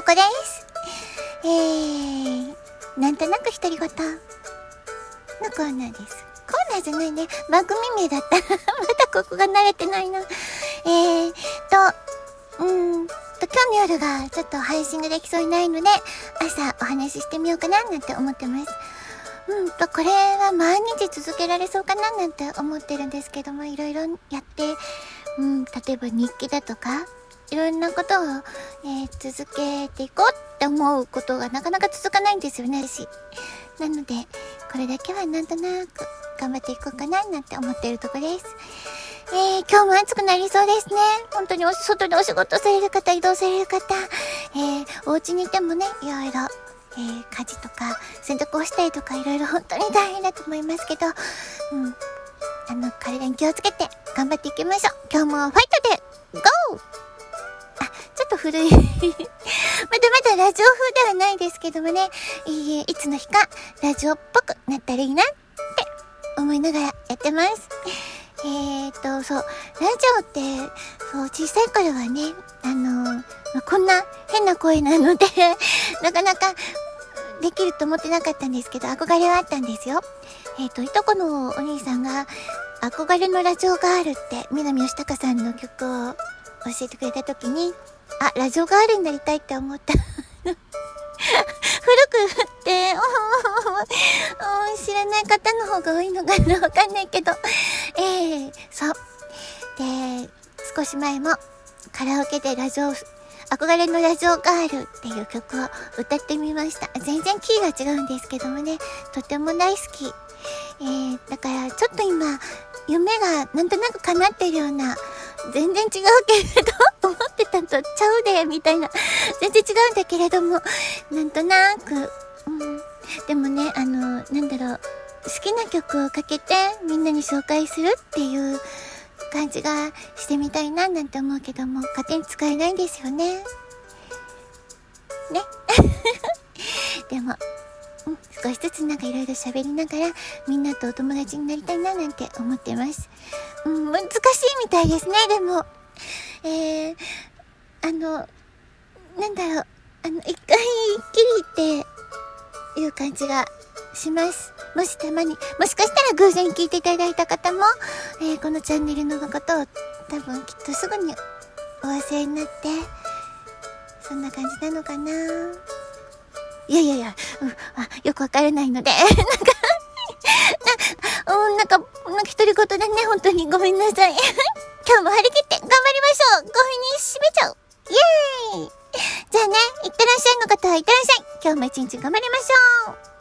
とこです。えー、なんとなく独り言のコーナーです。コーナーじゃないね。番組名だった。まだここが慣れてないな。えーと、うーんと、興味あるが、ちょっと配信ができそうにないので、朝お話ししてみようかななんて思ってます。うんと、これは毎日続けられそうかななんて思ってるんですけども、いろいろやって、うん、例えば日記だとか、いろんなことを、えー続けていこうって思うことがなかなか続かないんですよね、私。なので、これだけはなんとなく頑張っていこうかななんて思ってるとこです。えー、今日も暑くなりそうですね。本当にお外でお仕事される方、移動される方、えー、お家にいてもね、いろいろ、えー、家事とか、洗濯をしたりとか、いろいろ本当に大変だと思いますけど、うん。あの、体に気をつけて頑張っていきましょう。今日もファイトで、ゴー、古い。まだまだラジオ風ではないですけどもね、いいえいつの日かラジオっぽくなったらいいなって思いながらやってます。えーと、そう、ラジオって、そう、小さい頃はね、あのまあこんな変な声なので、なかなかできると思ってなかったんですけど、憧れはあったんですよ。えーと、いとこのお兄さんが、憧れのラジオガールって、南吉高さんの曲を教えてくれた時に、あ、ラジオガールになりたいって思った。古くって、知らない方の方が多いのかなわかんないけど。ええそう。で、少し前もカラオケでラジオ、憧れのラジオガールっていう曲を歌ってみました。全然キーが違うんですけどもね、とても大好き。えー、だからちょっと今、夢がなんとなく叶ってるような、全然違うけれど、たのとちゃうで、みたいな。全然違うんだけれども、なんとなく、うん。でもね、あの、なんだろう、好きな曲をかけてみんなに紹介するっていう感じがしてみたいななんて思うけども、勝手に使えないんですよね。ね。でも、少しずつなんかいろいろ喋りながら、みんなとお友達になりたいななんて思ってます。うん、難しいみたいですね、でも。えー、あの、なんだろう、あの、一回きりっていう感じがします。もしたまに、もしかしたら偶然聞いていただいた方も、えーこのチャンネルのことを多分きっとすぐにお忘れになって、そんな感じなのかないやいやいや、うん、あ、よくわからないので、なんか、な、うん、なんか、なんか独り言だね、本当にごめんなさい。今日も張り切って頑張りましょう !5 分に締めちゃうじゃあね、いってらっしゃいの方はいってらっしゃい。今日も一日頑張りましょう。